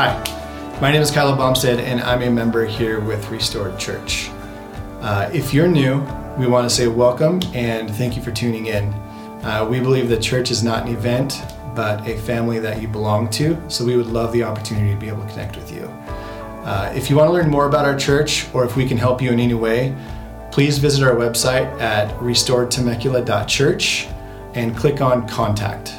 Hi, my name is Kyla Bumstead, and I'm a member here with Restored Church. Uh, if you're new, we want to say welcome and thank you for tuning in. Uh, we believe that church is not an event, but a family that you belong to, so we would love the opportunity to be able to connect with you. Uh, if you want to learn more about our church or if we can help you in any way, please visit our website at restoredtemecula.church and click on Contact.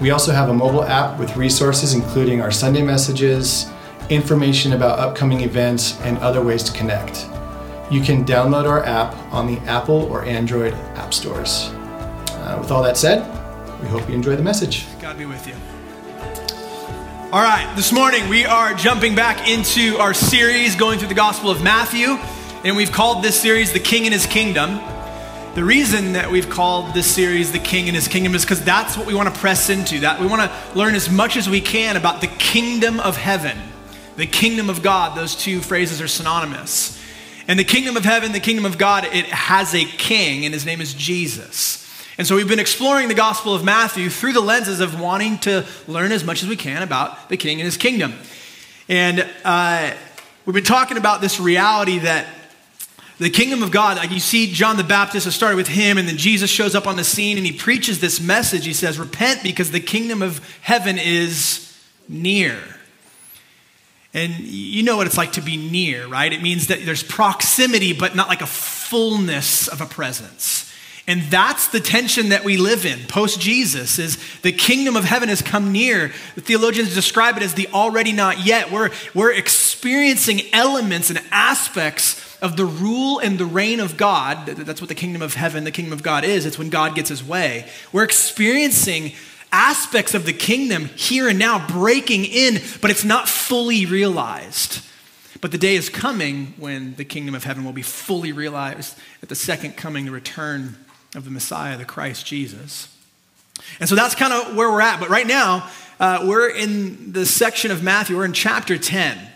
We also have a mobile app with resources including our Sunday messages, information about upcoming events, and other ways to connect. You can download our app on the Apple or Android app stores. Uh, with all that said, we hope you enjoy the message. God be with you. All right, this morning we are jumping back into our series going through the Gospel of Matthew, and we've called this series The King and His Kingdom. The reason that we've called this series The King and His Kingdom is because that's what we want to press into. That we want to learn as much as we can about the kingdom of heaven, the kingdom of God. Those two phrases are synonymous. And the kingdom of heaven, the kingdom of God, it has a king, and his name is Jesus. And so we've been exploring the Gospel of Matthew through the lenses of wanting to learn as much as we can about the king and his kingdom. And uh, we've been talking about this reality that the kingdom of God, like you see John the Baptist, it started with him, and then Jesus shows up on the scene and he preaches this message. He says, Repent because the kingdom of heaven is near. And you know what it's like to be near, right? It means that there's proximity, but not like a fullness of a presence. And that's the tension that we live in post Jesus is the kingdom of heaven has come near. The theologians describe it as the already not yet. We're, we're experiencing elements and aspects of the rule and the reign of God. That's what the kingdom of heaven, the kingdom of God is. It's when God gets his way. We're experiencing aspects of the kingdom here and now breaking in, but it's not fully realized. But the day is coming when the kingdom of heaven will be fully realized at the second coming, the return of the Messiah, the Christ Jesus. And so that's kind of where we're at. But right now, uh, we're in the section of Matthew, we're in chapter 10.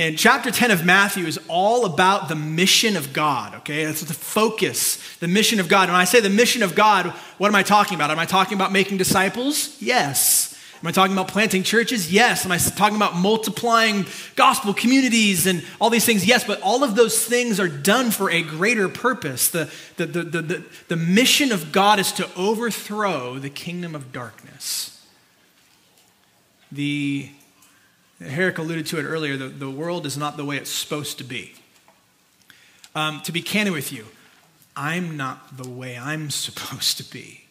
And chapter 10 of Matthew is all about the mission of God, okay? That's the focus, the mission of God. When I say the mission of God, what am I talking about? Am I talking about making disciples? Yes. Am I talking about planting churches? Yes. Am I talking about multiplying gospel communities and all these things? Yes. But all of those things are done for a greater purpose. The, the, the, the, the, the mission of God is to overthrow the kingdom of darkness. The Herrick alluded to it earlier. The, the world is not the way it's supposed to be. Um, to be candid with you, I'm not the way I'm supposed to be.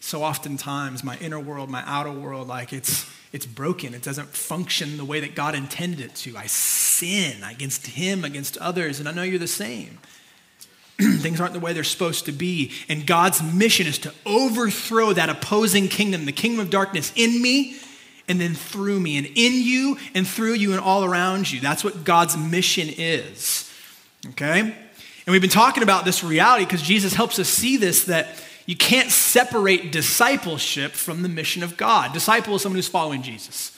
So oftentimes, my inner world, my outer world, like it's it's broken. It doesn't function the way that God intended it to. I sin against Him, against others, and I know you're the same. Things aren't the way they're supposed to be. And God's mission is to overthrow that opposing kingdom, the kingdom of darkness in me and then through me, and in you and through you and all around you. That's what God's mission is. Okay? And we've been talking about this reality because Jesus helps us see this that you can't separate discipleship from the mission of God. Disciple is someone who's following Jesus.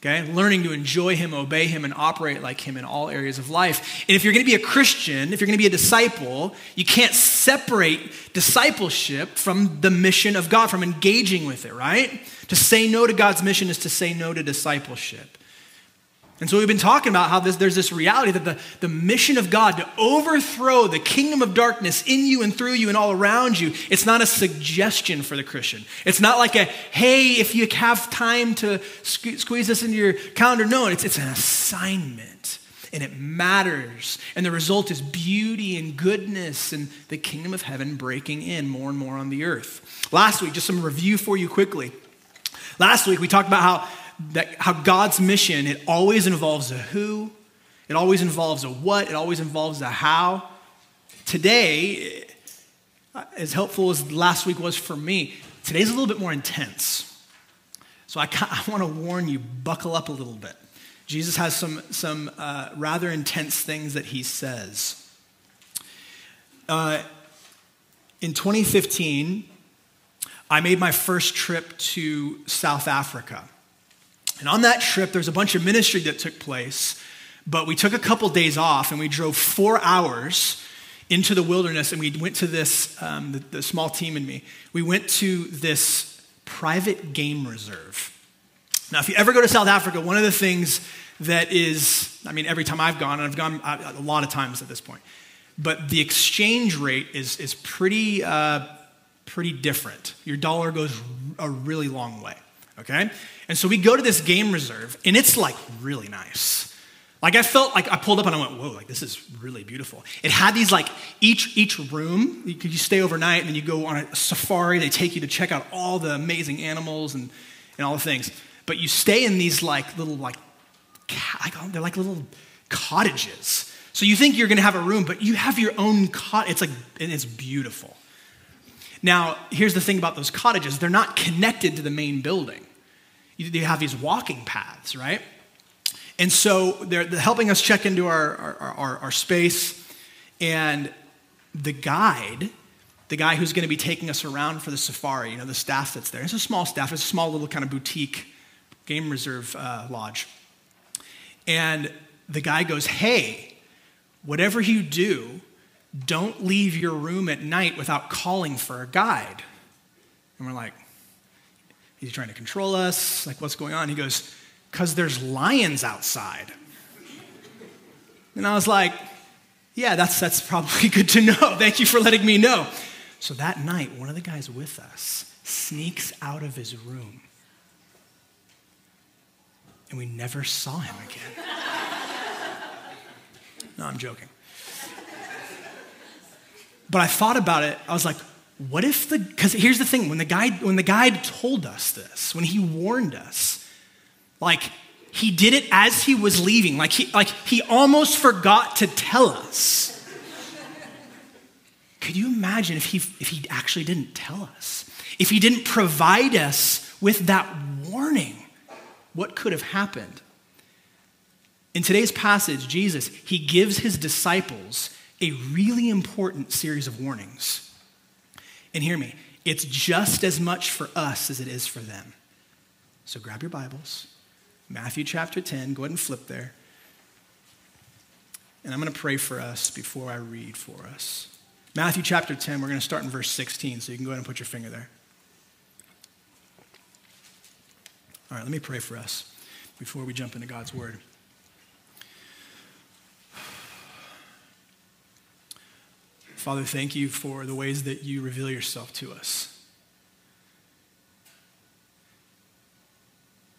Okay, learning to enjoy him, obey him, and operate like him in all areas of life. And if you're going to be a Christian, if you're going to be a disciple, you can't separate discipleship from the mission of God, from engaging with it, right? To say no to God's mission is to say no to discipleship. And so we've been talking about how this, there's this reality that the, the mission of God to overthrow the kingdom of darkness in you and through you and all around you, it's not a suggestion for the Christian. It's not like a, hey, if you have time to squeeze this into your calendar. No, it's, it's an assignment and it matters. And the result is beauty and goodness and the kingdom of heaven breaking in more and more on the earth. Last week, just some review for you quickly. Last week, we talked about how that how God's mission, it always involves a who, it always involves a what, it always involves a how. Today, as helpful as last week was for me, today's a little bit more intense. So I, I want to warn you, buckle up a little bit. Jesus has some, some uh, rather intense things that he says. Uh, in 2015, I made my first trip to South Africa. And on that trip, there's a bunch of ministry that took place, but we took a couple days off and we drove four hours into the wilderness and we went to this, um, the, the small team and me, we went to this private game reserve. Now, if you ever go to South Africa, one of the things that is, I mean, every time I've gone, and I've gone a lot of times at this point, but the exchange rate is, is pretty, uh, pretty different. Your dollar goes a really long way, okay? And so we go to this game reserve, and it's like really nice. Like I felt like I pulled up and I went, whoa, like this is really beautiful. It had these like each each room, you could you stay overnight and then you go on a safari, they take you to check out all the amazing animals and, and all the things. But you stay in these like little like they're like little cottages. So you think you're to have a room, but you have your own cottage. It's like, and it's beautiful. Now, here's the thing about those cottages they're not connected to the main building. You, have these walking paths, right? And so they're, they're helping us check into our, our, our, our space. And the guide, the guy who's going to be taking us around for the safari, you know, the staff that's there, it's a small staff, it's a small little kind of boutique game reserve uh, lodge. And the guy goes, Hey, whatever you do, don't leave your room at night without calling for a guide. And we're like, He's trying to control us. Like, what's going on? He goes, Because there's lions outside. And I was like, Yeah, that's, that's probably good to know. Thank you for letting me know. So that night, one of the guys with us sneaks out of his room and we never saw him again. no, I'm joking. But I thought about it. I was like, what if the because here's the thing when the guide when the guide told us this when he warned us like he did it as he was leaving like he like he almost forgot to tell us could you imagine if he if he actually didn't tell us if he didn't provide us with that warning what could have happened? In today's passage, Jesus, he gives his disciples a really important series of warnings. And hear me, it's just as much for us as it is for them. So grab your Bibles, Matthew chapter 10, go ahead and flip there. And I'm going to pray for us before I read for us. Matthew chapter 10, we're going to start in verse 16, so you can go ahead and put your finger there. All right, let me pray for us before we jump into God's word. Father, thank you for the ways that you reveal yourself to us.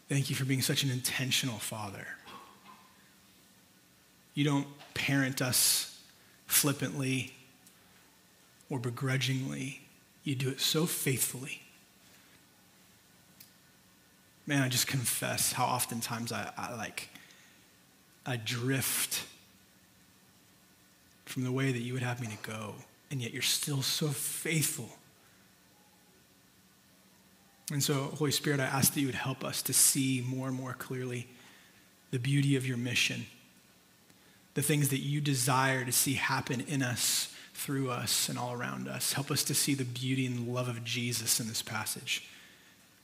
Thank you for being such an intentional father. You don't parent us flippantly or begrudgingly, you do it so faithfully man, I just confess how oftentimes I, I like, I drift from the way that you would have me to go, and yet you're still so faithful. And so, Holy Spirit, I ask that you would help us to see more and more clearly the beauty of your mission, the things that you desire to see happen in us, through us, and all around us. Help us to see the beauty and love of Jesus in this passage.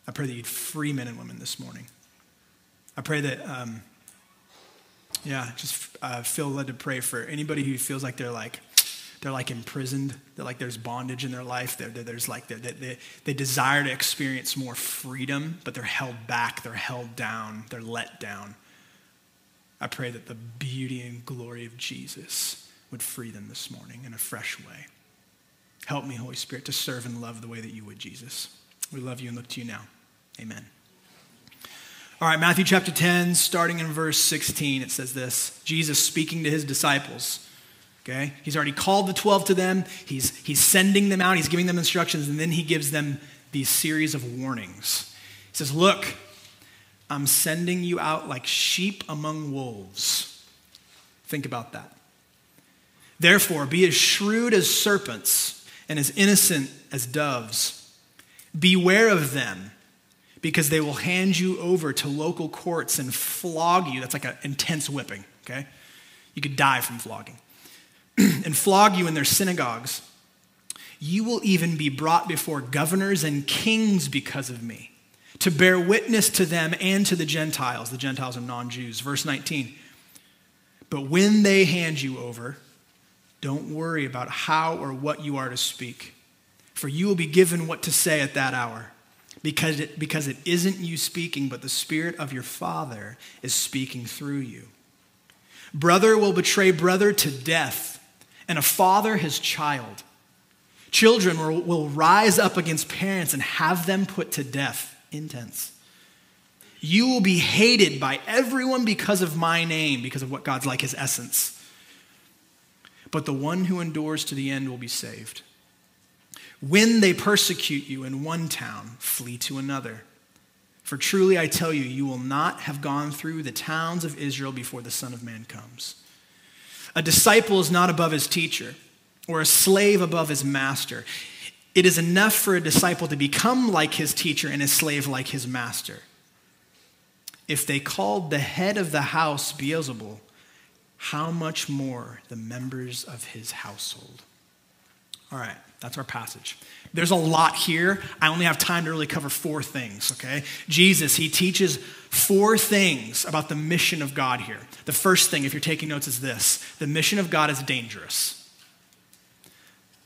I pray that you'd free men and women this morning. I pray that, um, yeah, just uh, feel led to pray for anybody who feels like they're like, they're like imprisoned. They're like there's bondage in their life. They're, they're, there's like they, they, they desire to experience more freedom, but they're held back. They're held down. They're let down. I pray that the beauty and glory of Jesus would free them this morning in a fresh way. Help me, Holy Spirit, to serve and love the way that you would, Jesus. We love you and look to you now. Amen. All right, Matthew chapter 10, starting in verse 16, it says this Jesus speaking to his disciples. Okay? He's already called the 12 to them, he's, he's sending them out, he's giving them instructions, and then he gives them these series of warnings. He says, Look, I'm sending you out like sheep among wolves. Think about that. Therefore, be as shrewd as serpents and as innocent as doves. Beware of them because they will hand you over to local courts and flog you. That's like an intense whipping, okay? You could die from flogging. and flog you in their synagogues. You will even be brought before governors and kings because of me, to bear witness to them and to the Gentiles. The Gentiles are non Jews. Verse 19. But when they hand you over, don't worry about how or what you are to speak, for you will be given what to say at that hour. Because it, because it isn't you speaking, but the Spirit of your Father is speaking through you. Brother will betray brother to death, and a father his child. Children will, will rise up against parents and have them put to death. Intense. You will be hated by everyone because of my name, because of what God's like, his essence. But the one who endures to the end will be saved. When they persecute you in one town, flee to another. For truly I tell you, you will not have gone through the towns of Israel before the Son of Man comes. A disciple is not above his teacher, or a slave above his master. It is enough for a disciple to become like his teacher and a slave like his master. If they called the head of the house Beelzebul, how much more the members of his household? All right, that's our passage. There's a lot here. I only have time to really cover four things, okay? Jesus, he teaches four things about the mission of God here. The first thing, if you're taking notes, is this the mission of God is dangerous.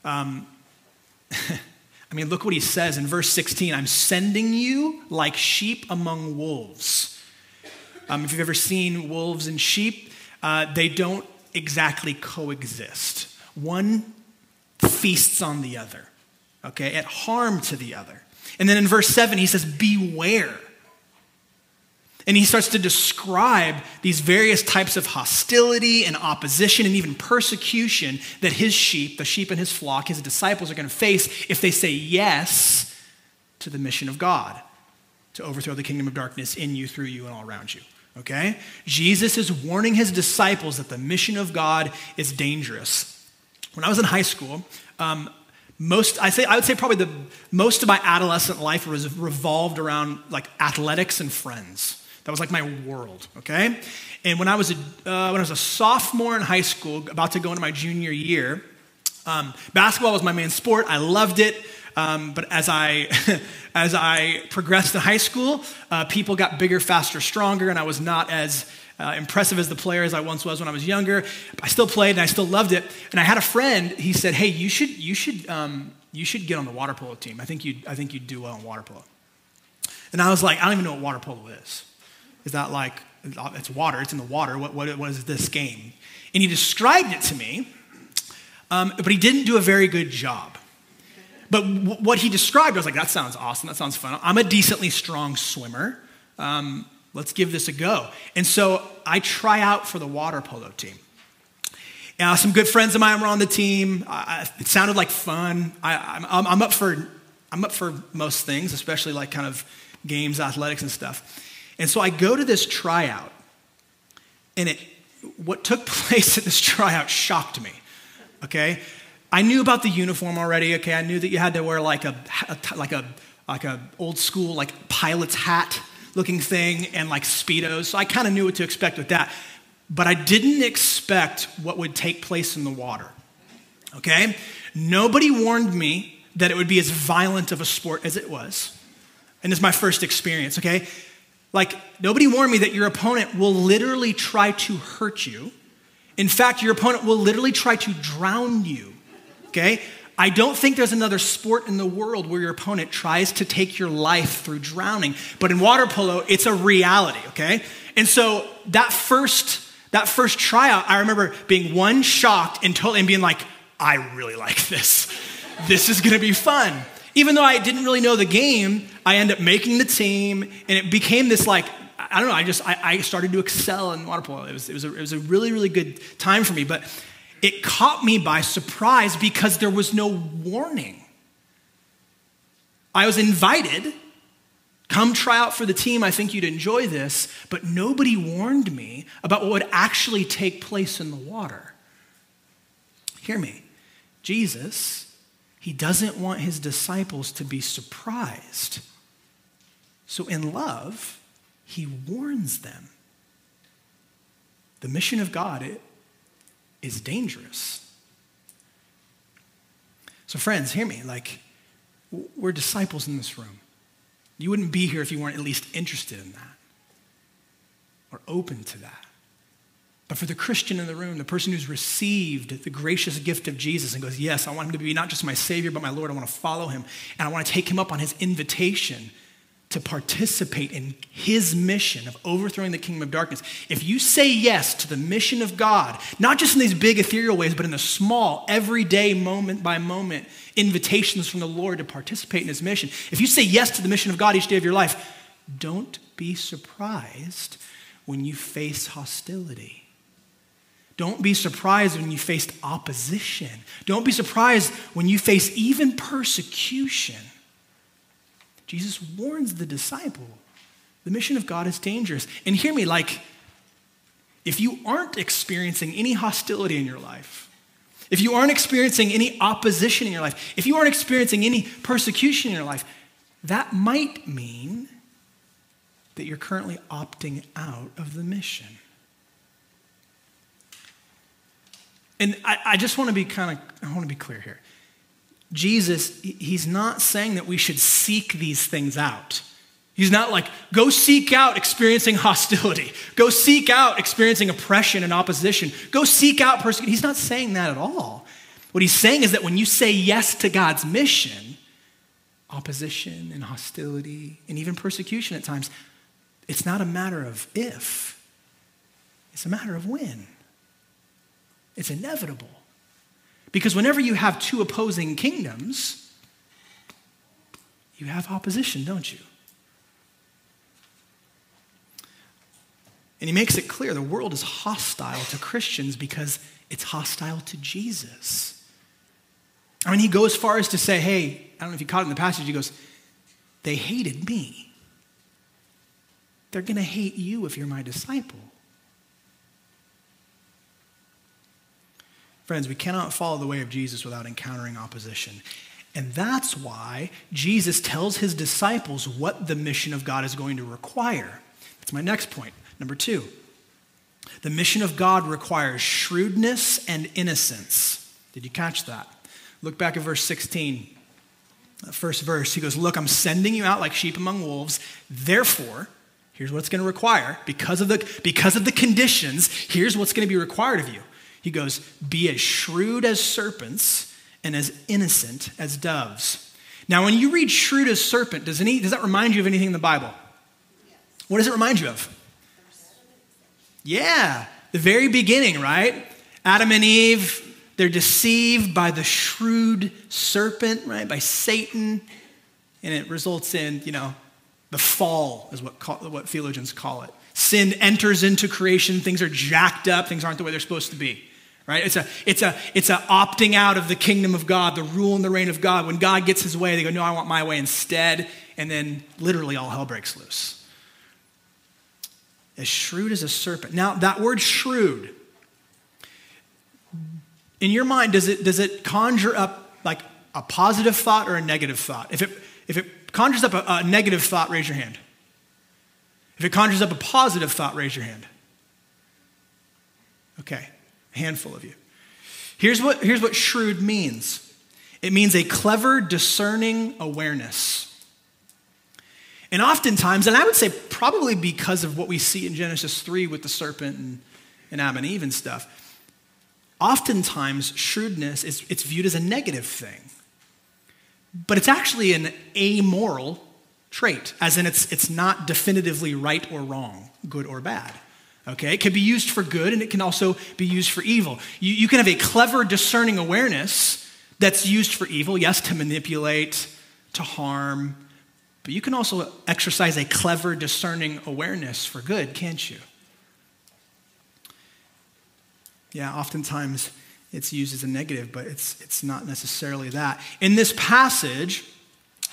Um, I mean, look what he says in verse 16 I'm sending you like sheep among wolves. Um, if you've ever seen wolves and sheep, uh, they don't exactly coexist. One feasts on the other, okay, at harm to the other. And then in verse 7, he says, Beware. And he starts to describe these various types of hostility and opposition and even persecution that his sheep, the sheep in his flock, his disciples are going to face if they say yes to the mission of God to overthrow the kingdom of darkness in you, through you, and all around you. Okay? Jesus is warning his disciples that the mission of God is dangerous. When I was in high school, um, most I say I would say probably the most of my adolescent life was revolved around like athletics and friends. That was like my world. Okay, and when I was a uh, when I was a sophomore in high school, about to go into my junior year, um, basketball was my main sport. I loved it. Um, but as I, as I progressed in high school, uh, people got bigger, faster, stronger, and I was not as uh, impressive as the player as I once was when I was younger. I still played and I still loved it. And I had a friend. He said, "Hey, you should, you should, um, you should get on the water polo team. I think you'd, I think you'd do well in water polo." And I was like, "I don't even know what water polo is. Is that like it's water? It's in the water. What, what, what is this game?" And he described it to me, um, but he didn't do a very good job. But w- what he described, I was like, that sounds awesome. That sounds fun. I'm a decently strong swimmer. Um, let's give this a go. And so I try out for the water polo team. Uh, some good friends of mine were on the team. I, it sounded like fun. I, am up for, I'm up for most things, especially like kind of games, athletics, and stuff. And so I go to this tryout, and it, what took place at this tryout shocked me. Okay, I knew about the uniform already. Okay, I knew that you had to wear like a like a like a old school like pilot's hat looking thing and like speedos. So I kind of knew what to expect with that, but I didn't expect what would take place in the water. Okay, nobody warned me that it would be as violent of a sport as it was, and it's my first experience. Okay, like nobody warned me that your opponent will literally try to hurt you. In fact, your opponent will literally try to drown you okay? I don't think there's another sport in the world where your opponent tries to take your life through drowning. But in water polo, it's a reality, okay? And so that first that first tryout, I remember being one shocked and totally and being like, I really like this. This is gonna be fun. Even though I didn't really know the game, I ended up making the team, and it became this like I don't know. I just I, I started to excel in water polo. It was it was a, it was a really really good time for me. But it caught me by surprise because there was no warning. I was invited, come try out for the team, I think you'd enjoy this, but nobody warned me about what would actually take place in the water. Hear me. Jesus, he doesn't want his disciples to be surprised. So, in love, he warns them. The mission of God is dangerous. So, friends, hear me. Like, we're disciples in this room. You wouldn't be here if you weren't at least interested in that or open to that. But for the Christian in the room, the person who's received the gracious gift of Jesus and goes, Yes, I want him to be not just my Savior, but my Lord, I want to follow him, and I want to take him up on his invitation to participate in his mission of overthrowing the kingdom of darkness, if you say yes to the mission of God, not just in these big ethereal ways, but in the small, everyday, moment by moment invitations from the Lord to participate in his mission, if you say yes to the mission of God each day of your life, don't be surprised when you face hostility. Don't be surprised when you face opposition. Don't be surprised when you face even persecution. Jesus warns the disciple the mission of God is dangerous. And hear me, like, if you aren't experiencing any hostility in your life, if you aren't experiencing any opposition in your life, if you aren't experiencing any persecution in your life, that might mean that you're currently opting out of the mission. And I, I just want to be kind of, I want to be clear here. Jesus, he's not saying that we should seek these things out. He's not like, go seek out experiencing hostility. Go seek out experiencing oppression and opposition. Go seek out persecution. He's not saying that at all. What he's saying is that when you say yes to God's mission, opposition and hostility and even persecution at times, it's not a matter of if, it's a matter of when. It's inevitable. Because whenever you have two opposing kingdoms, you have opposition, don't you? And he makes it clear the world is hostile to Christians because it's hostile to Jesus. I mean, he goes far as to say, hey, I don't know if you caught it in the passage, he goes, they hated me. They're going to hate you if you're my disciple. Friends, we cannot follow the way of Jesus without encountering opposition. And that's why Jesus tells his disciples what the mission of God is going to require. That's my next point. Number two, the mission of God requires shrewdness and innocence. Did you catch that? Look back at verse 16. First verse, he goes, Look, I'm sending you out like sheep among wolves. Therefore, here's what it's going to require. Because of the, because of the conditions, here's what's going to be required of you. He goes, Be as shrewd as serpents and as innocent as doves. Now, when you read shrewd as serpent, does, any, does that remind you of anything in the Bible? What does it remind you of? Yeah, the very beginning, right? Adam and Eve, they're deceived by the shrewd serpent, right? By Satan. And it results in, you know, the fall, is what, what theologians call it. Sin enters into creation, things are jacked up, things aren't the way they're supposed to be right? It's a, it's a, it's a opting out of the kingdom of God, the rule and the reign of God. When God gets his way, they go, no, I want my way instead. And then literally all hell breaks loose. As shrewd as a serpent. Now, that word shrewd, in your mind, does it, does it conjure up like a positive thought or a negative thought? If it, if it conjures up a, a negative thought, raise your hand. If it conjures up a positive thought, raise your hand. Okay handful of you. Here's what, here's what shrewd means it means a clever, discerning awareness. And oftentimes, and I would say probably because of what we see in Genesis 3 with the serpent and, and Adam and Eve and stuff, oftentimes shrewdness is it's viewed as a negative thing. But it's actually an amoral trait, as in it's, it's not definitively right or wrong, good or bad. Okay, it can be used for good and it can also be used for evil. You, you can have a clever, discerning awareness that's used for evil, yes, to manipulate, to harm, but you can also exercise a clever, discerning awareness for good, can't you? Yeah, oftentimes it's used as a negative, but it's, it's not necessarily that. In this passage,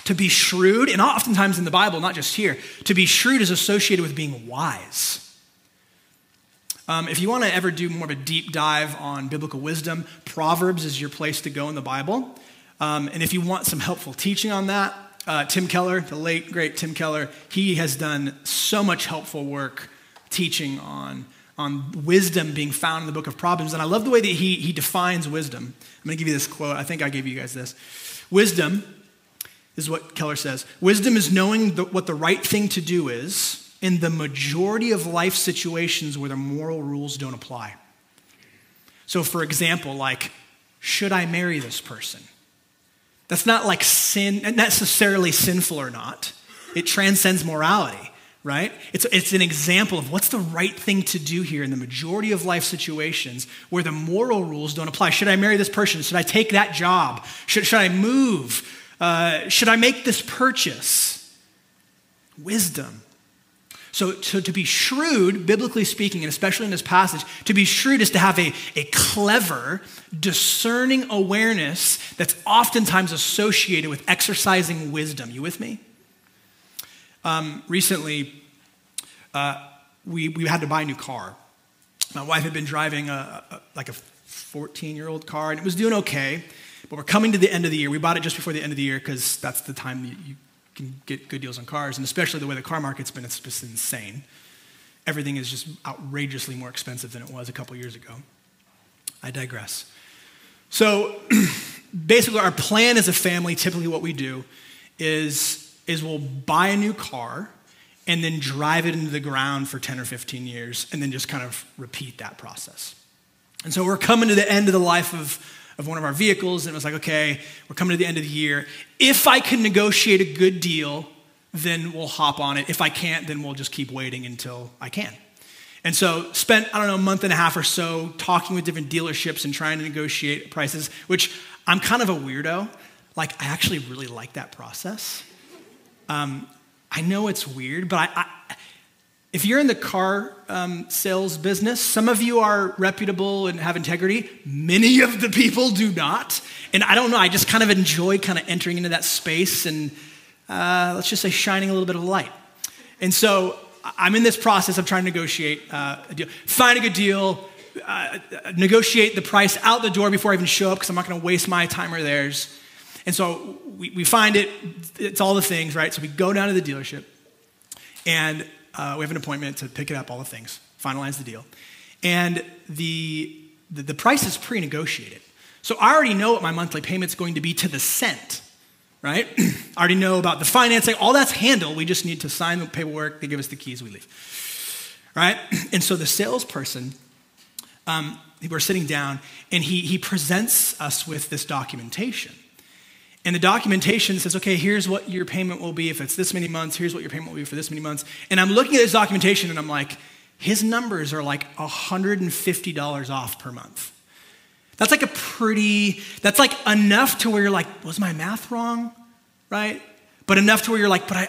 to be shrewd, and oftentimes in the Bible, not just here, to be shrewd is associated with being wise. Um, if you want to ever do more of a deep dive on biblical wisdom, Proverbs is your place to go in the Bible. Um, and if you want some helpful teaching on that, uh, Tim Keller, the late, great Tim Keller, he has done so much helpful work teaching on, on wisdom being found in the book of Proverbs. And I love the way that he, he defines wisdom. I'm going to give you this quote. I think I gave you guys this. Wisdom is what Keller says Wisdom is knowing the, what the right thing to do is in the majority of life situations where the moral rules don't apply. So, for example, like, should I marry this person? That's not like sin, necessarily sinful or not, it transcends morality, right? It's, it's an example of what's the right thing to do here in the majority of life situations where the moral rules don't apply. Should I marry this person? Should I take that job? Should, should I move? Uh, should I make this purchase? Wisdom. So, so, to be shrewd, biblically speaking, and especially in this passage, to be shrewd is to have a, a clever, discerning awareness that's oftentimes associated with exercising wisdom. You with me? Um, recently, uh, we, we had to buy a new car. My wife had been driving a, a like a 14 year old car, and it was doing okay. But we're coming to the end of the year. We bought it just before the end of the year because that's the time you, you can get good deals on cars, and especially the way the car market's been, it's just insane. Everything is just outrageously more expensive than it was a couple years ago. I digress. So, basically, our plan as a family, typically what we do is, is we'll buy a new car and then drive it into the ground for 10 or 15 years and then just kind of repeat that process. And so we're coming to the end of the life of, of one of our vehicles, and it was like, okay, we're coming to the end of the year. If I can negotiate a good deal, then we'll hop on it. If I can't, then we'll just keep waiting until I can. And so spent, I don't know, a month and a half or so talking with different dealerships and trying to negotiate prices, which I'm kind of a weirdo. Like, I actually really like that process. Um, I know it's weird, but I, I if you're in the car um, sales business, some of you are reputable and have integrity. Many of the people do not. And I don't know, I just kind of enjoy kind of entering into that space and uh, let's just say shining a little bit of light. And so I'm in this process of trying to negotiate uh, a deal, find a good deal, uh, negotiate the price out the door before I even show up because I'm not going to waste my time or theirs. And so we, we find it, it's all the things, right? So we go down to the dealership and uh, we have an appointment to pick it up, all the things, finalize the deal. And the, the, the price is pre negotiated. So I already know what my monthly payment's going to be to the cent, right? I already know about the financing. All that's handled. We just need to sign the paperwork. They give us the keys, we leave, right? And so the salesperson, um, we're sitting down, and he, he presents us with this documentation. And the documentation says, okay, here's what your payment will be if it's this many months. Here's what your payment will be for this many months. And I'm looking at this documentation and I'm like, his numbers are like $150 off per month. That's like a pretty, that's like enough to where you're like, was my math wrong? Right? But enough to where you're like, but I,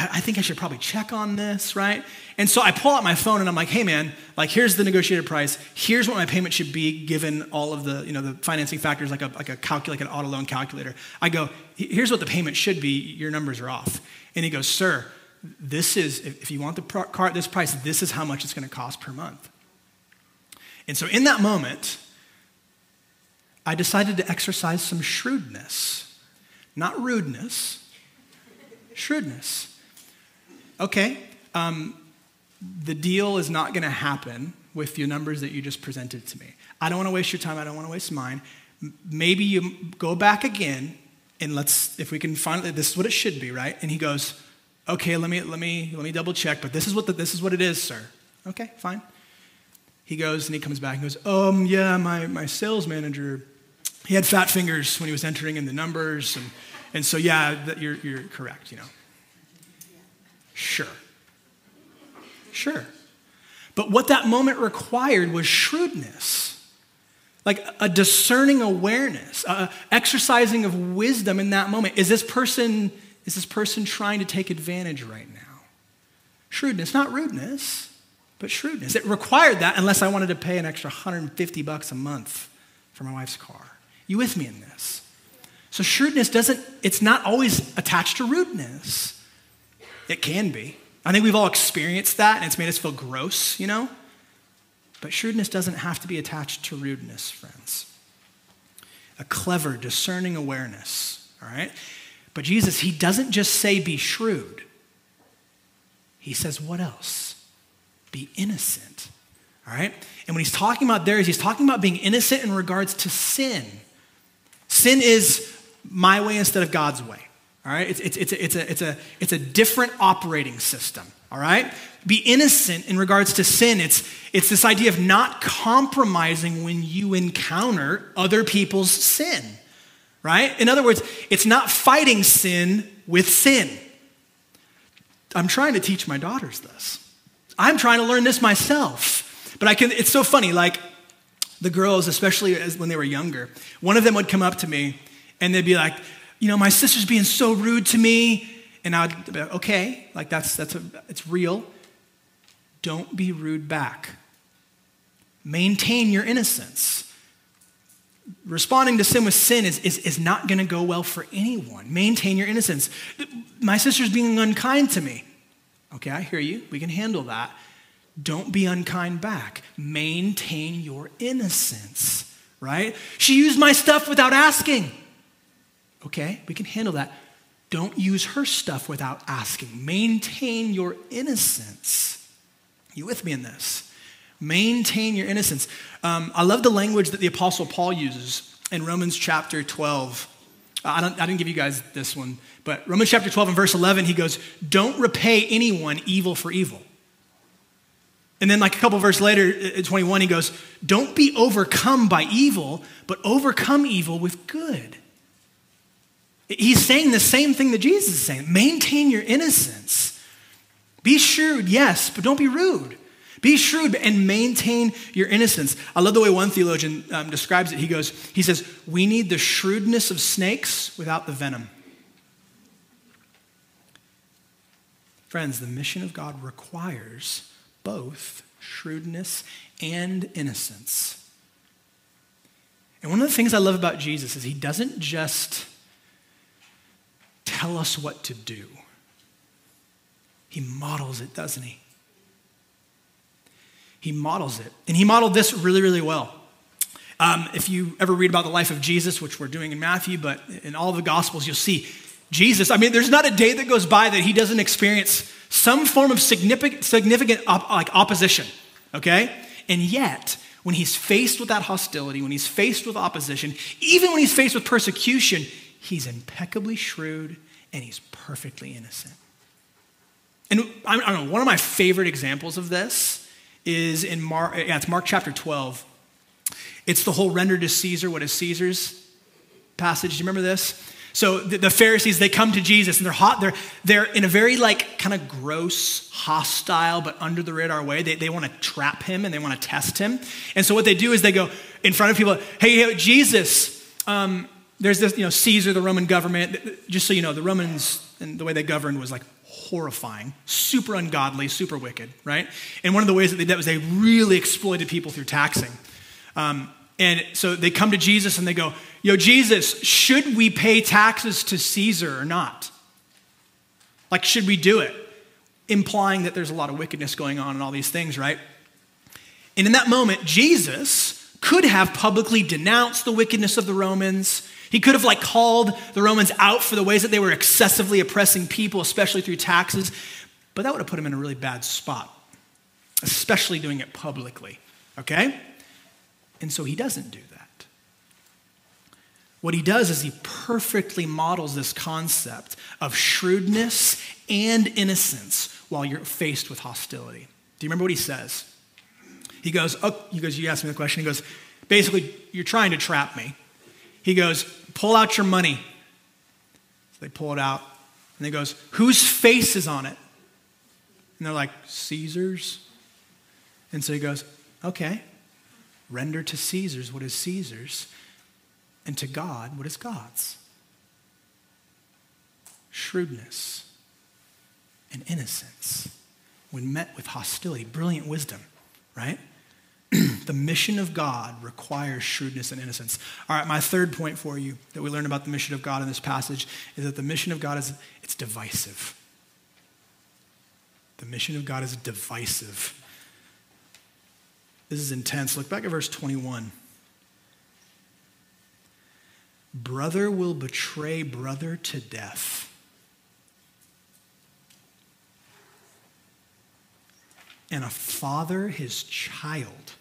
I think I should probably check on this, right? And so I pull out my phone and I'm like, hey man, like here's the negotiated price. Here's what my payment should be given all of the, you know, the financing factors like a like a calculate like an auto loan calculator. I go, here's what the payment should be. Your numbers are off. And he goes, sir, this is if you want the car at this price, this is how much it's going to cost per month. And so in that moment, I decided to exercise some shrewdness, not rudeness, shrewdness. Okay, um, the deal is not going to happen with your numbers that you just presented to me. I don't want to waste your time. I don't want to waste mine. Maybe you go back again and let's, if we can find this is what it should be, right? And he goes, okay, let me, let me, let me double check, but this is what the, this is what it is, sir. Okay, fine. He goes and he comes back and goes, um, yeah, my, my sales manager, he had fat fingers when he was entering in the numbers. And, and so, yeah, that you're, you're correct, you know. Sure. Sure. But what that moment required was shrewdness, like a discerning awareness, uh, exercising of wisdom in that moment. Is this person is this person trying to take advantage right now? Shrewdness, not rudeness, but shrewdness. It required that unless I wanted to pay an extra 150 bucks a month for my wife's car. You with me in this? So shrewdness doesn't, it's not always attached to rudeness. It can be. I think we've all experienced that and it's made us feel gross, you know? But shrewdness doesn't have to be attached to rudeness, friends. A clever, discerning awareness, all right? But Jesus, he doesn't just say be shrewd. He says, what else? Be innocent, all right? And when he's talking about there, he's talking about being innocent in regards to sin. Sin is my way instead of God's way. All right? It's, it's, it's, a, it's, a, it's, a, it's a different operating system. All right? Be innocent in regards to sin. It's, it's this idea of not compromising when you encounter other people's sin. Right? In other words, it's not fighting sin with sin. I'm trying to teach my daughters this. I'm trying to learn this myself. But I can, it's so funny, like the girls, especially as, when they were younger, one of them would come up to me and they'd be like, you know, my sister's being so rude to me. And I'd be okay, like that's, that's a, it's real. Don't be rude back. Maintain your innocence. Responding to sin with sin is, is, is not going to go well for anyone. Maintain your innocence. My sister's being unkind to me. Okay, I hear you. We can handle that. Don't be unkind back. Maintain your innocence, right? She used my stuff without asking. Okay, we can handle that. Don't use her stuff without asking. Maintain your innocence. You with me in this? Maintain your innocence. Um, I love the language that the Apostle Paul uses in Romans chapter 12. Uh, I, don't, I didn't give you guys this one, but Romans chapter 12 and verse 11, he goes, Don't repay anyone evil for evil. And then, like a couple verses later, at 21, he goes, Don't be overcome by evil, but overcome evil with good. He's saying the same thing that Jesus is saying maintain your innocence. Be shrewd, yes, but don't be rude. Be shrewd and maintain your innocence. I love the way one theologian um, describes it. He goes, he says, We need the shrewdness of snakes without the venom. Friends, the mission of God requires both shrewdness and innocence. And one of the things I love about Jesus is he doesn't just tell us what to do, he models it, doesn't he? He models it. And he modeled this really, really well. Um, if you ever read about the life of Jesus, which we're doing in Matthew, but in all the Gospels, you'll see Jesus. I mean, there's not a day that goes by that he doesn't experience some form of significant, significant op- like opposition, okay? And yet, when he's faced with that hostility, when he's faced with opposition, even when he's faced with persecution, he's impeccably shrewd and he's perfectly innocent. And I don't know, one of my favorite examples of this is in Mark, yeah, it's Mark chapter 12. It's the whole render to Caesar what is Caesar's passage. Do you remember this? So the, the, Pharisees, they come to Jesus and they're hot. They're, they're in a very like kind of gross, hostile, but under the radar way. They, they want to trap him and they want to test him. And so what they do is they go in front of people, hey, hey Jesus, um, there's this, you know, Caesar, the Roman government. Just so you know, the Romans and the way they governed was like horrifying, super ungodly, super wicked, right? And one of the ways that they did was they really exploited people through taxing. Um, and so they come to Jesus and they go, Yo, Jesus, should we pay taxes to Caesar or not? Like, should we do it? Implying that there's a lot of wickedness going on and all these things, right? And in that moment, Jesus could have publicly denounced the wickedness of the Romans. He could have like called the Romans out for the ways that they were excessively oppressing people, especially through taxes, but that would have put him in a really bad spot, especially doing it publicly, okay? And so he doesn't do that. What he does is he perfectly models this concept of shrewdness and innocence while you're faced with hostility. Do you remember what he says? He goes, oh, he goes, you asked me the question. He goes, basically, you're trying to trap me. He goes, pull out your money. So they pull it out. And he goes, whose face is on it? And they're like, Caesar's. And so he goes, okay, render to Caesar's what is Caesar's, and to God what is God's. Shrewdness and innocence when met with hostility, brilliant wisdom, right? the mission of God requires shrewdness and innocence. All right, my third point for you that we learn about the mission of God in this passage is that the mission of God is it's divisive. The mission of God is divisive. This is intense. Look back at verse 21. Brother will betray brother to death. And a father his child.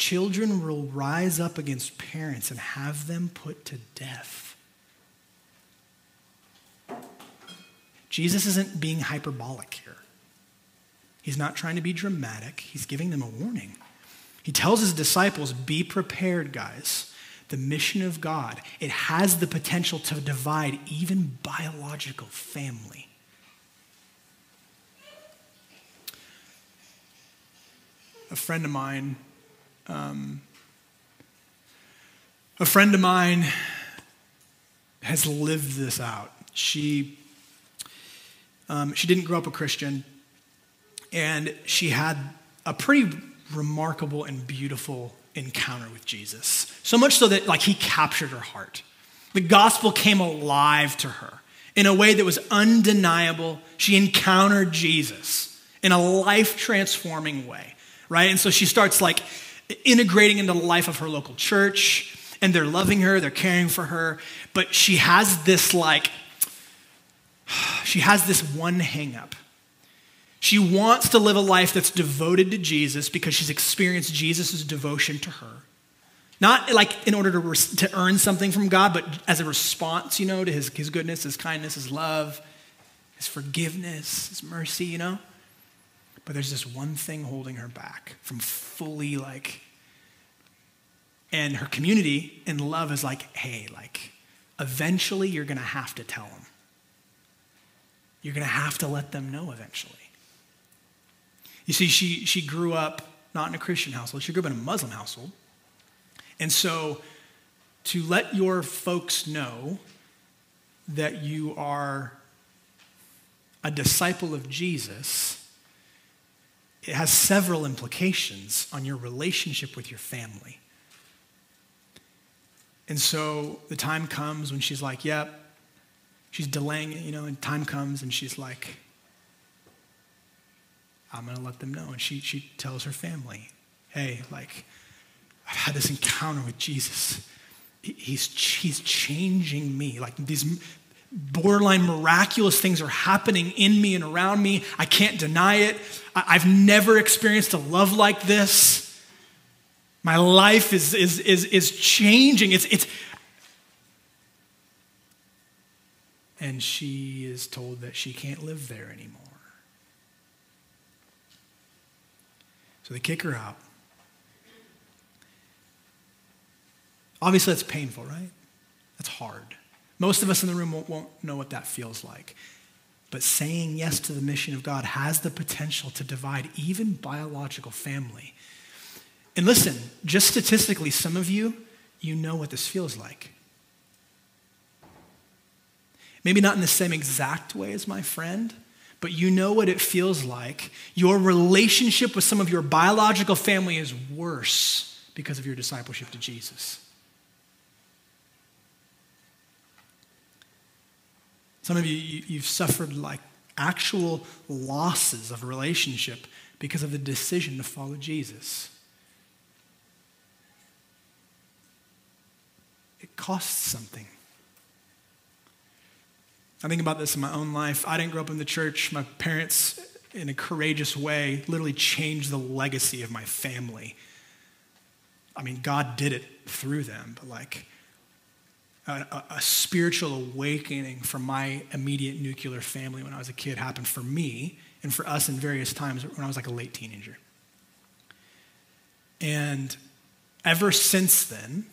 Children will rise up against parents and have them put to death. Jesus isn't being hyperbolic here. He's not trying to be dramatic, he's giving them a warning. He tells his disciples, Be prepared, guys. the mission of God, it has the potential to divide even biological family. A friend of mine, um, a friend of mine has lived this out. She, um, she didn't grow up a Christian, and she had a pretty remarkable and beautiful encounter with Jesus. So much so that like he captured her heart. The gospel came alive to her in a way that was undeniable. She encountered Jesus in a life transforming way, right? And so she starts like integrating into the life of her local church and they're loving her, they're caring for her, but she has this like she has this one hangup. She wants to live a life that's devoted to Jesus because she's experienced Jesus' devotion to her. Not like in order to, to earn something from God, but as a response, you know, to his, his goodness, his kindness, his love, his forgiveness, his mercy, you know? But there's this one thing holding her back from fully like, and her community in love is like, hey, like, eventually you're gonna have to tell them. You're gonna have to let them know eventually. You see, she, she grew up not in a Christian household, she grew up in a Muslim household. And so, to let your folks know that you are a disciple of Jesus, it has several implications on your relationship with your family. And so the time comes when she's like, yep, she's delaying it, you know, and time comes and she's like, I'm going to let them know. And she, she tells her family, hey, like, I've had this encounter with Jesus. He's, he's changing me. Like, these borderline miraculous things are happening in me and around me. I can't deny it. I've never experienced a love like this. My life is, is, is, is changing. It's, it's, and she is told that she can't live there anymore. So they kick her out. Obviously, that's painful, right? That's hard. Most of us in the room won't, won't, know what that feels like. But saying yes to the mission of God has the potential to divide even biological family. And listen, just statistically, some of you, you know what this feels like. Maybe not in the same exact way as my friend, but you know what it feels like. Your relationship with some of your biological family is worse because of your discipleship to Jesus. Some of you, you've suffered like actual losses of relationship because of the decision to follow Jesus. It costs something. I think about this in my own life. I didn't grow up in the church. My parents, in a courageous way, literally changed the legacy of my family. I mean, God did it through them, but like a, a, spiritual awakening from my immediate nuclear family when I was a kid happened for me and for us in various times when I was like a late teenager. And ever since then,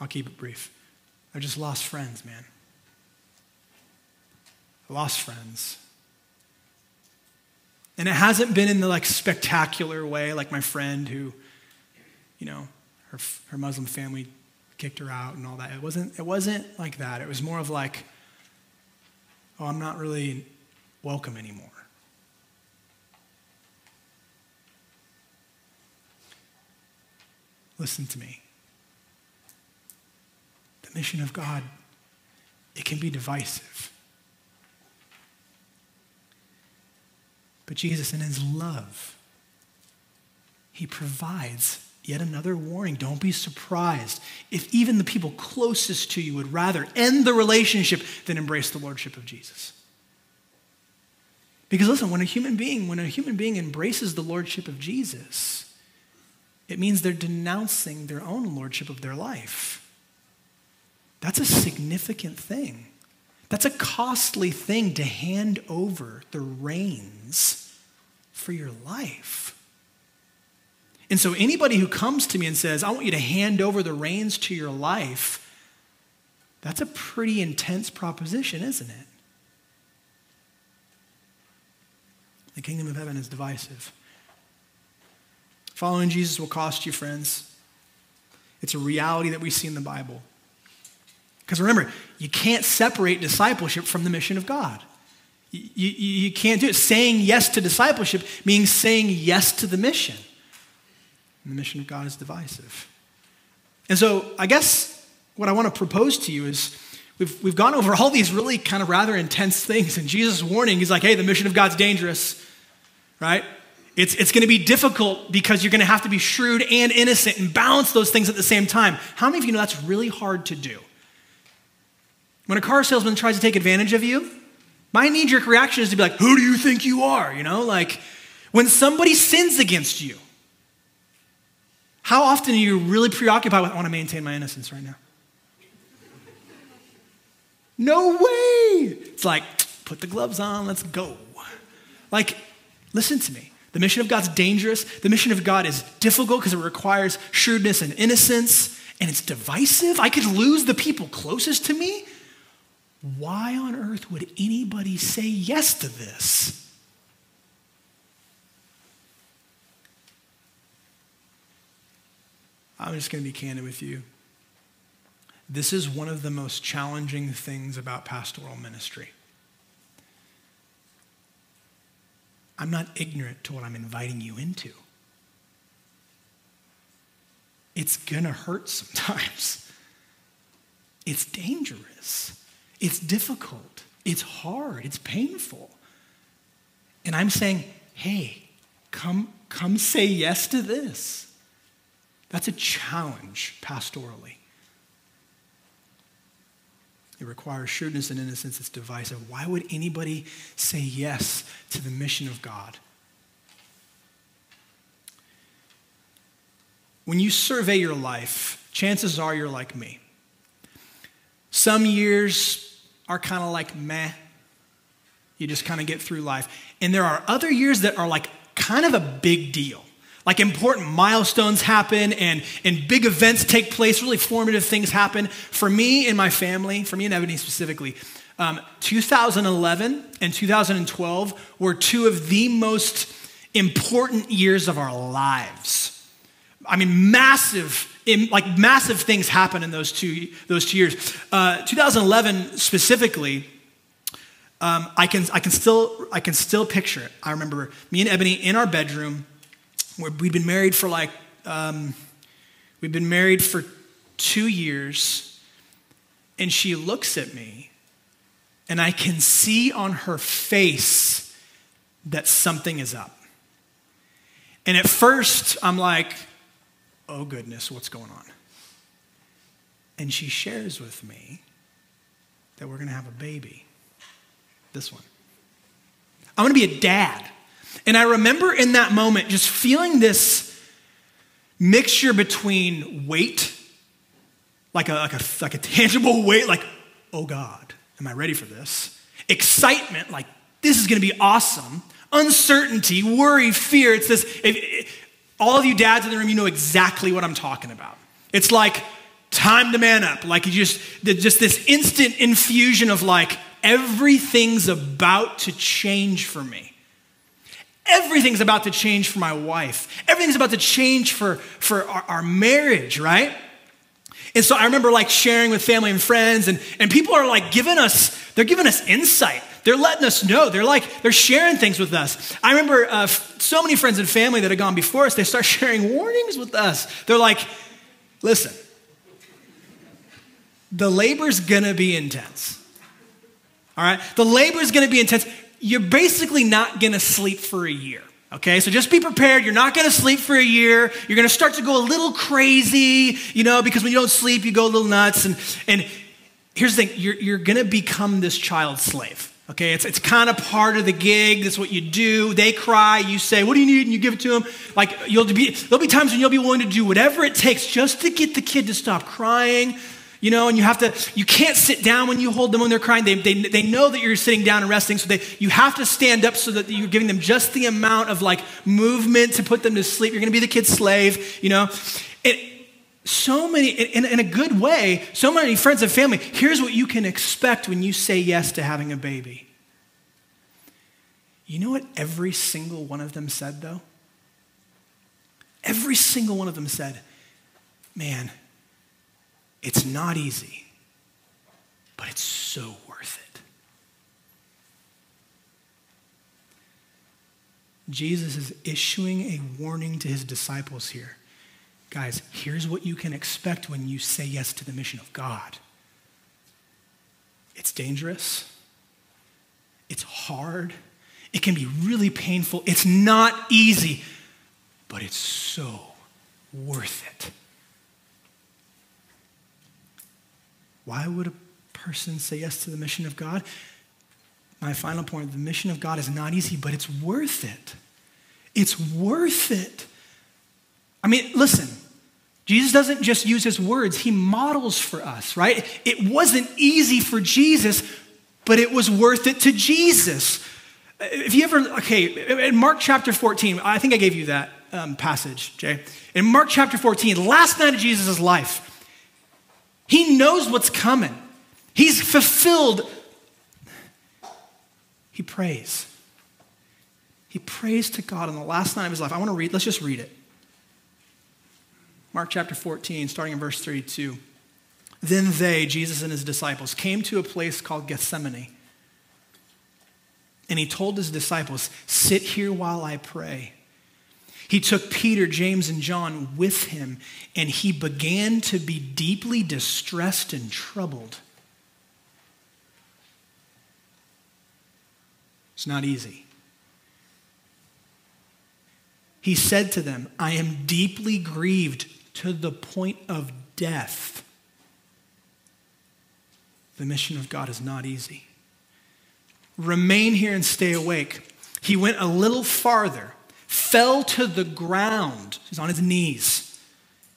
I'll keep it brief. I just lost friends, man. I lost friends. And it hasn't been in the like spectacular way, like my friend who, you know, her, her Muslim family kicked her out and all that. It wasn't, it wasn't like that. It was more of like, oh, I'm not really welcome anymore. Listen to me the mission of God, it can be divisive. But Jesus, in his love, he provides yet another warning. Don't be surprised if even the people closest to you would rather end the relationship than embrace the lordship of Jesus. Because listen, when a human being, when a human being embraces the lordship of Jesus, it means they're denouncing their own lordship of their life. That's a significant thing. That's a costly thing to hand over the reins for your life. And so, anybody who comes to me and says, I want you to hand over the reins to your life, that's a pretty intense proposition, isn't it? The kingdom of heaven is divisive. Following Jesus will cost you, friends. It's a reality that we see in the Bible. Because remember, you can't separate discipleship from the mission of God. You, you, you, can't do it. Saying yes to discipleship means saying yes to the mission. And the mission of God is divisive. And so, I guess what I want to propose to you is we've, we've gone over all these really kind of rather intense things. And Jesus' warning, is like, hey, the mission of God's dangerous, right? It's, it's going to be difficult because you're going to have to be shrewd and innocent and balance those things at the same time. How many of you know that's really hard to do? When a car salesman tries to take advantage of you, my knee jerk reaction is to be like, Who do you think you are? You know, like when somebody sins against you, how often are you really preoccupied with, I want to maintain my innocence right now? No way. It's like, put the gloves on, let's go. Like, listen to me. The mission of God's dangerous. The mission of God is difficult because it requires shrewdness and innocence, and it's divisive. I could lose the people closest to me. Why on earth would anybody say yes to this? I'm just going to be candid with you. This is one of the most challenging things about pastoral ministry. I'm not ignorant to what I'm inviting you into. It's gonna hurt sometimes. It's dangerous. It's difficult. It's hard. It's painful. And I'm saying, hey, come, come say yes to this. That's a challenge pastorally. It requires shrewdness and innocence. It's divisive. Why would anybody say yes to the mission of God? When you survey your life, chances are you're like me. Some years are kind of like meh. You just kind of get through life. And there are other years that are like kind of a big deal like important milestones happen and, and big events take place, really formative things happen. For me and my family, for me and Ebony specifically, um, 2011 and 2012 were two of the most important years of our lives. I mean, massive, like massive things happen in those two, those two years. Uh, 2011 specifically, um, I, can, I, can still, I can still picture it. I remember me and Ebony in our bedroom We'd been married for like, um, we'd been married for two years, and she looks at me, and I can see on her face that something is up. And at first, I'm like, oh goodness, what's going on? And she shares with me that we're going to have a baby. This one. I'm going to be a dad. And I remember in that moment just feeling this mixture between weight, like a, like a, like a tangible weight, like, oh God, am I ready for this? Excitement, like, this is gonna be awesome. Uncertainty, worry, fear. It's this, all of you dads in the room, you know exactly what I'm talking about. It's like time to man up, like you just, just this instant infusion of like, everything's about to change for me. Everything's about to change for my wife. Everything's about to change for, for our, our marriage, right? And so I remember like sharing with family and friends, and, and people are like giving us, they're giving us insight. They're letting us know. They're like, they're sharing things with us. I remember uh, so many friends and family that had gone before us, they start sharing warnings with us. They're like, listen, the labor's gonna be intense. All right? The labor is gonna be intense you're basically not going to sleep for a year. Okay, so just be prepared. You're not to sleep for a year. You're to start to go a little crazy, you know, because when you don't sleep, you go a little nuts. And, and here's the thing you're, you're to become this child slave. Okay, it's, it's kind of part of the gig. That's what you do. They cry, you say, What do you need? And you give it to them. Like, you'll be, there'll be times when you'll be willing to do whatever it takes just to get the kid to stop crying. You know, and you have to, you can't sit down when you hold them when they're crying. They, they, they know that you're sitting down and resting, so they, you have to stand up so that you're giving them just the amount of like movement to put them to sleep. You're going to be the kid's slave, you know. It, so many, in, in a good way, so many friends and family, here's what you can expect when you say yes to having a baby. You know what every single one of them said, though? Every single one of them said, Man, it's not easy, but it's so worth it. Jesus is issuing a warning to his disciples here. Guys, here's what you can expect when you say yes to the mission of God it's dangerous, it's hard, it can be really painful, it's not easy, but it's so worth it. Why would a person say yes to the mission of God? My final point the mission of God is not easy, but it's worth it. It's worth it. I mean, listen, Jesus doesn't just use his words, he models for us, right? It wasn't easy for Jesus, but it was worth it to Jesus. If you ever, okay, in Mark chapter 14, I think I gave you that um, passage, Jay. In Mark chapter 14, last night of Jesus' life, he knows what's coming. He's fulfilled. He prays. He prays to God on the last night of his life. I want to read, let's just read it. Mark chapter 14, starting in verse 32. Then they, Jesus and his disciples, came to a place called Gethsemane. And he told his disciples, Sit here while I pray. He took Peter, James, and John with him, and he began to be deeply distressed and troubled. It's not easy. He said to them, I am deeply grieved to the point of death. The mission of God is not easy. Remain here and stay awake. He went a little farther fell to the ground, he's on his knees,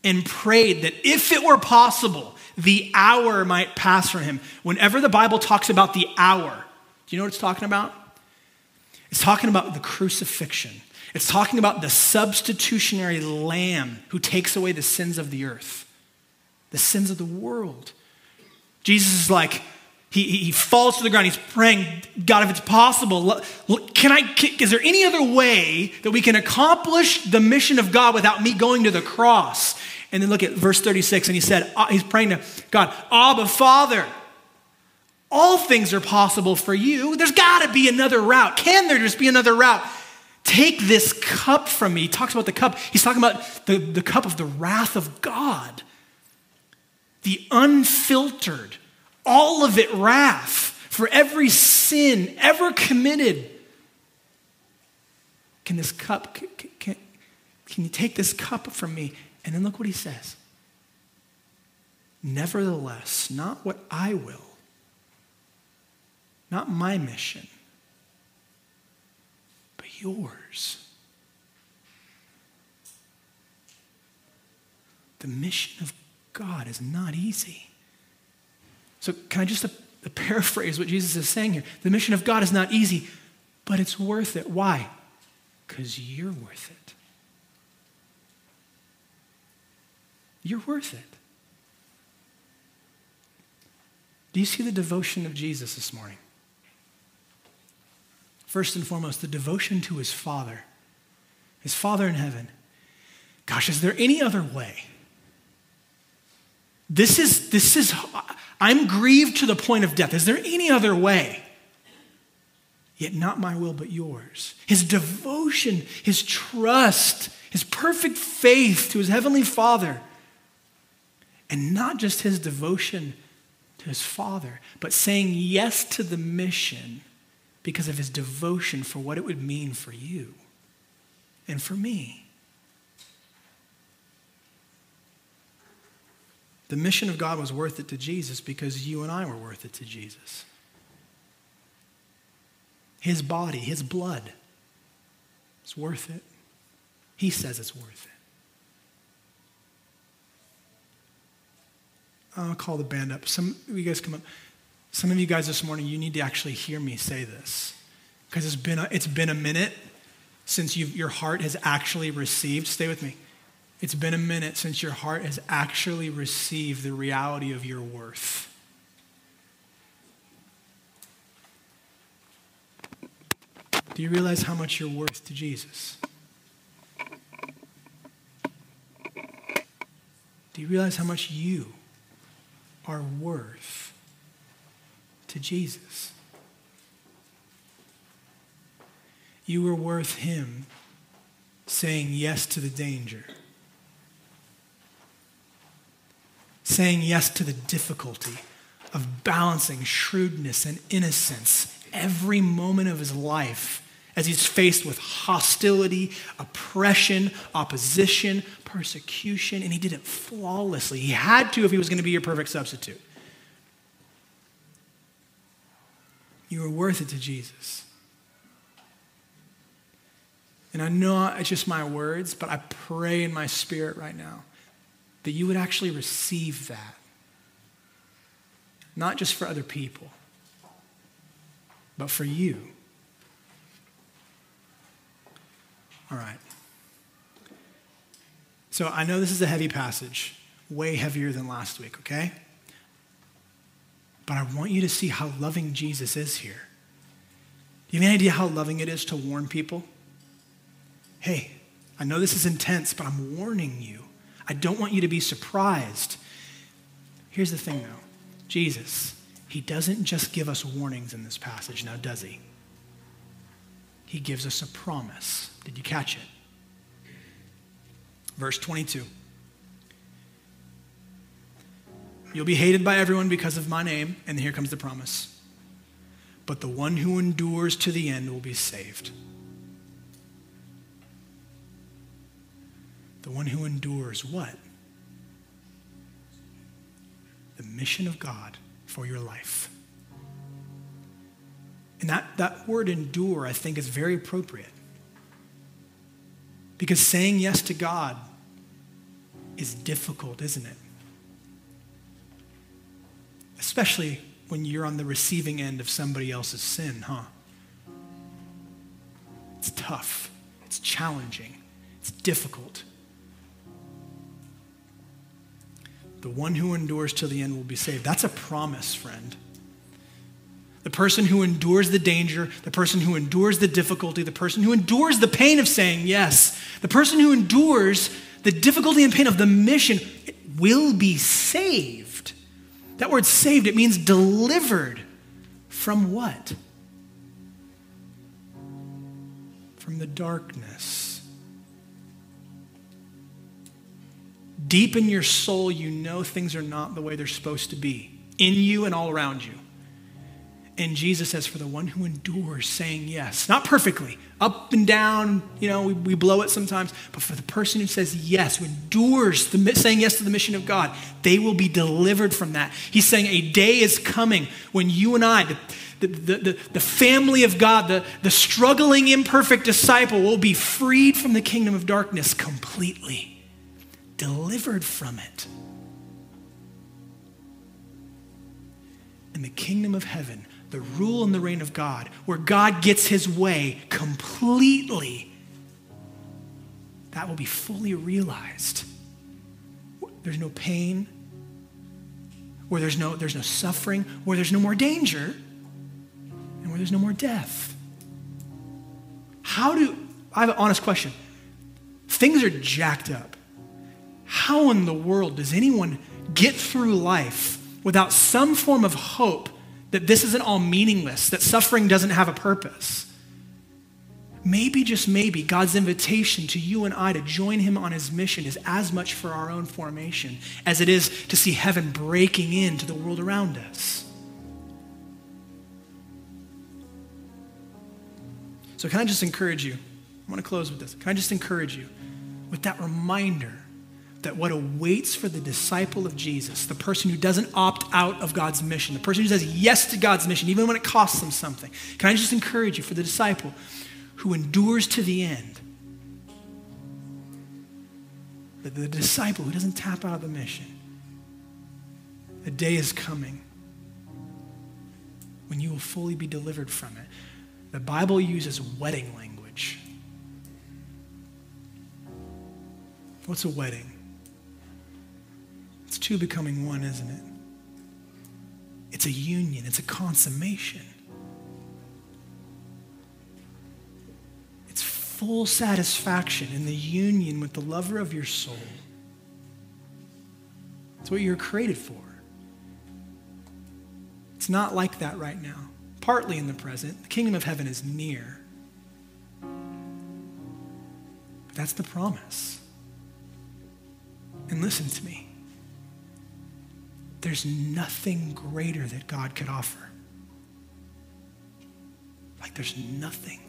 and prayed that if it were possible, the hour might pass from him. Whenever the Bible talks about the hour, do you know what it's talking about? It's talking about the crucifixion. It's talking about the substitutionary lamb who takes away the sins of the earth, the sins of the world. Jesus is like, he, he falls to the ground. He's praying, God, if it's possible, can I, is there any other way that we can accomplish the mission of God without me going to the cross? And then look at verse 36. And he said, uh, he's praying to God, Abba, Father, all things are possible for you. There's got to be another route. Can there just be another route? Take this cup from me. He talks about the cup. He's talking about the, the cup of the wrath of God, the unfiltered, all of it wrath for every sin ever committed. Can this cup, can, can, can you take this cup from me? And then look what he says. Nevertheless, not what I will, not my mission, but yours. The mission of God is not easy. So, can I just uh, uh, paraphrase what Jesus is saying here? The mission of God is not easy, but it's worth it. Why? Because you're worth it. You're worth it. Do you see the devotion of Jesus this morning? First and foremost, the devotion to his Father, his Father in heaven. Gosh, is there any other way? This is, this is, I'm grieved to the point of death. Is there any other way? Yet not my will, but yours. His devotion, his trust, his perfect faith to his heavenly Father. And not just his devotion to his Father, but saying yes to the mission because of his devotion for what it would mean for you and for me. The mission of God was worth it to Jesus because you and I were worth it to Jesus. His body, his blood, it's worth it. He says it's worth it. I'll call the band up. Some of you guys come up. Some of you guys this morning, you need to actually hear me say this because it's been a, it's been a minute since your heart has actually received. Stay with me. It's been a minute since your heart has actually received the reality of your worth. Do you realize how much you're worth to Jesus? Do you realize how much you are worth to Jesus? You were worth Him saying yes to the danger, saying yes to the difficulty of balancing shrewdness and innocence every moment of his life as he's faced with hostility, oppression, opposition, persecution, and he did it flawlessly. He had to if he was going to be your perfect substitute. You were worth it to Jesus. And I know it's just my words, but I pray in my spirit right now that you would actually receive that. Not just for other people, but for you. All right. So I know this is a heavy passage, way heavier than last week, okay? But I want you to see how loving Jesus is here. Do you have any idea how loving it is to warn people? Hey, I know this is intense, but I'm warning you. I don't want you to be surprised. Here's the thing, though Jesus, he doesn't just give us warnings in this passage, now, does he? He gives us a promise. Did you catch it? Verse 22. You'll be hated by everyone because of my name, and here comes the promise. But the one who endures to the end will be saved. The one who endures what? The mission of God for your life. And that, that word endure, I think, is very appropriate. Because saying yes to God is difficult, isn't it? Especially when you're on the receiving end of somebody else's sin, huh? It's tough, it's challenging, it's difficult. The one who endures to the end will be saved. That's a promise, friend. The person who endures the danger, the person who endures the difficulty, the person who endures the pain of saying yes, the person who endures the difficulty and pain of the mission will be saved. That word saved, it means delivered from what? From the darkness. Deep in your soul, you know things are not the way they're supposed to be, in you and all around you. And Jesus says, for the one who endures saying yes, not perfectly, up and down, you know, we, we blow it sometimes, but for the person who says yes, who endures the, saying yes to the mission of God, they will be delivered from that. He's saying a day is coming when you and I, the, the, the, the family of God, the, the struggling, imperfect disciple, will be freed from the kingdom of darkness completely, delivered from it. In the kingdom of heaven the rule and the reign of God, where God gets his way completely, that will be fully realized. There's no pain, where there's no, there's no suffering, where there's no more danger, and where there's no more death. How do, I have an honest question. Things are jacked up. How in the world does anyone get through life without some form of hope that this isn't all meaningless, that suffering doesn't have a purpose. Maybe, just maybe, God's invitation to you and I to join Him on His mission is as much for our own formation as it is to see heaven breaking into the world around us. So, can I just encourage you? I want to close with this. Can I just encourage you with that reminder that what awaits for the disciple of Jesus, the person who doesn't opt out of God's mission, the person who says yes to God's mission, even when it costs them something. Can I just encourage you for the disciple who endures to the end? The, the disciple who doesn't tap out of the mission. A day is coming when you will fully be delivered from it. The Bible uses wedding language. What's a wedding? It's two becoming one, isn't it? It's a union, it's a consummation. It's full satisfaction in the union with the lover of your soul. It's what you're created for. It's not like that right now. Partly in the present, the kingdom of heaven is near. That's the promise. And listen to me. There's nothing greater that God could offer. Like there's nothing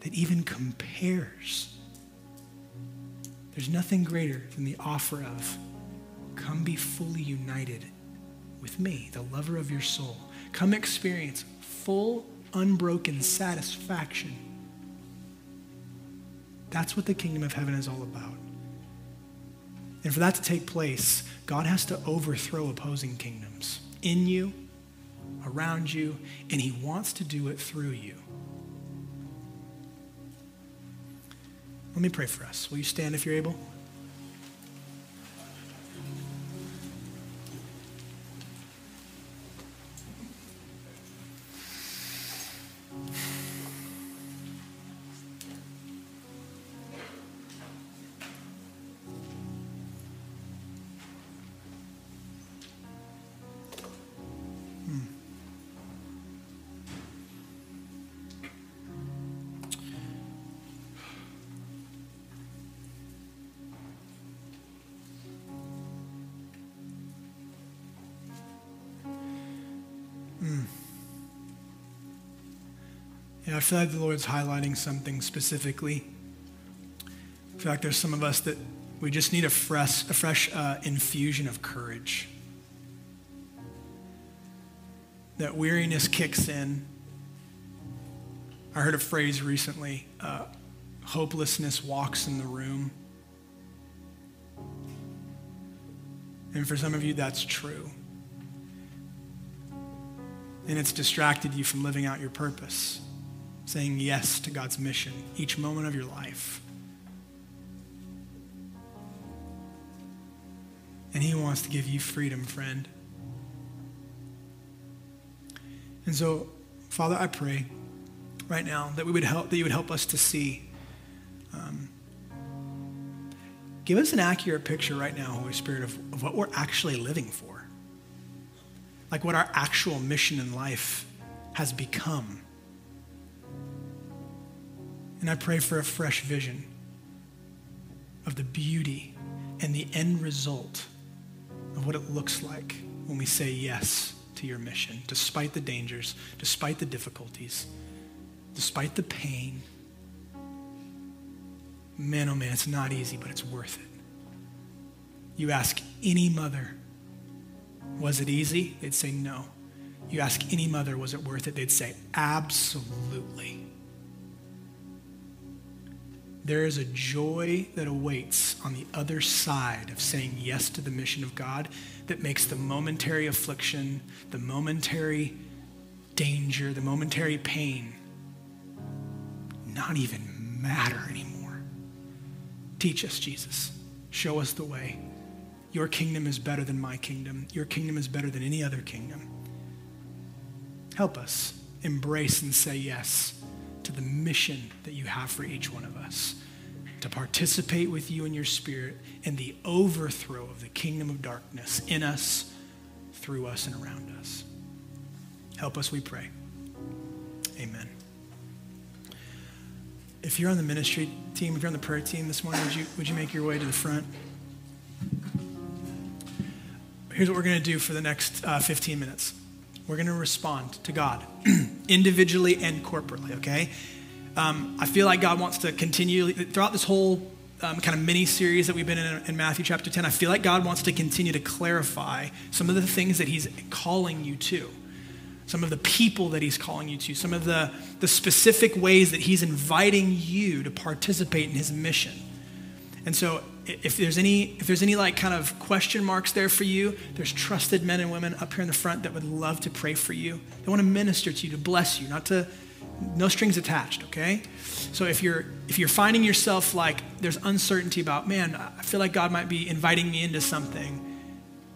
that even compares. There's nothing greater than the offer of come be fully united with me, the lover of your soul. Come experience full, unbroken satisfaction. That's what the kingdom of heaven is all about. And for that to take place, God has to overthrow opposing kingdoms in you, around you, and He wants to do it through you. Let me pray for us. Will you stand if you're able? I feel like the Lord's highlighting something specifically. I feel like there's some of us that we just need a fresh, a fresh uh, infusion of courage. That weariness kicks in. I heard a phrase recently uh, hopelessness walks in the room. And for some of you, that's true. And it's distracted you from living out your purpose saying yes to God's mission each moment of your life. And He wants to give you freedom, friend. And so, Father, I pray right now that we would help that you would help us to see. Um, give us an accurate picture right now, Holy Spirit, of, of what we're actually living for. Like what our actual mission in life has become. And I pray for a fresh vision of the beauty and the end result of what it looks like when we say yes to your mission, despite the dangers, despite the difficulties, despite the pain. Man, oh man, it's not easy, but it's worth it. You ask any mother, was it easy? They'd say no. You ask any mother, was it worth it? They'd say absolutely there is a joy that awaits on the other side of saying yes to the mission of God that makes the momentary affliction, the momentary danger, the momentary pain not even matter anymore. Teach us, Jesus. Show us the way. Your kingdom is better than my kingdom. Your kingdom is better than any other kingdom. Help us embrace and say yes to the mission that you have for each one of us to participate with you in your spirit in the overthrow of the kingdom of darkness in us, through us, and around us. Help us, we pray. Amen. If you're on the ministry team, if you're on the prayer team this morning, would you, would you make your way to the front? Here's what we're going to do for the next uh, 15 minutes we're going to respond to God individually and corporately, okay? Um, I feel like God wants to continue throughout this whole um, kind of mini series that we've been in in Matthew chapter 10. I feel like God wants to continue to clarify some of the things that He's calling you to, some of the people that He's calling you to, some of the, the specific ways that He's inviting you to participate in His mission. And so if there's any if there's any like kind of question marks there for you there's trusted men and women up here in the front that would love to pray for you. They want to minister to you to bless you not to no strings attached okay? So if you're if you're finding yourself like there's uncertainty about man i feel like god might be inviting me into something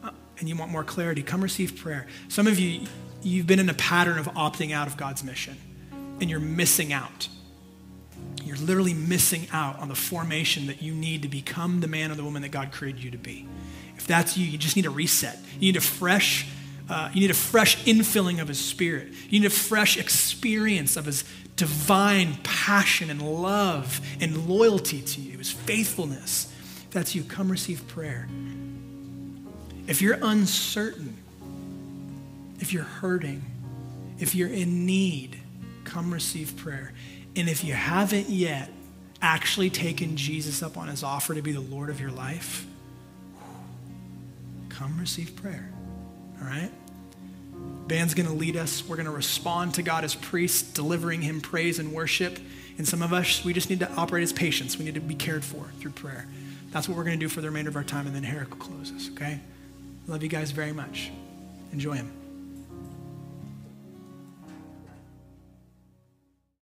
uh, and you want more clarity come receive prayer. Some of you you've been in a pattern of opting out of god's mission and you're missing out you're literally missing out on the formation that you need to become the man or the woman that God created you to be. If that's you, you just need a reset. You need a fresh, uh, you need a fresh infilling of His Spirit. You need a fresh experience of His divine passion and love and loyalty to you, His faithfulness. If that's you, come receive prayer. If you're uncertain, if you're hurting, if you're in need, come receive prayer. And if you haven't yet actually taken Jesus up on his offer to be the Lord of your life, come receive prayer. All right? Band's going to lead us. We're going to respond to God as priests, delivering him praise and worship. And some of us, we just need to operate as patients. We need to be cared for through prayer. That's what we're going to do for the remainder of our time, and then Herrick will close us, okay? Love you guys very much. Enjoy him.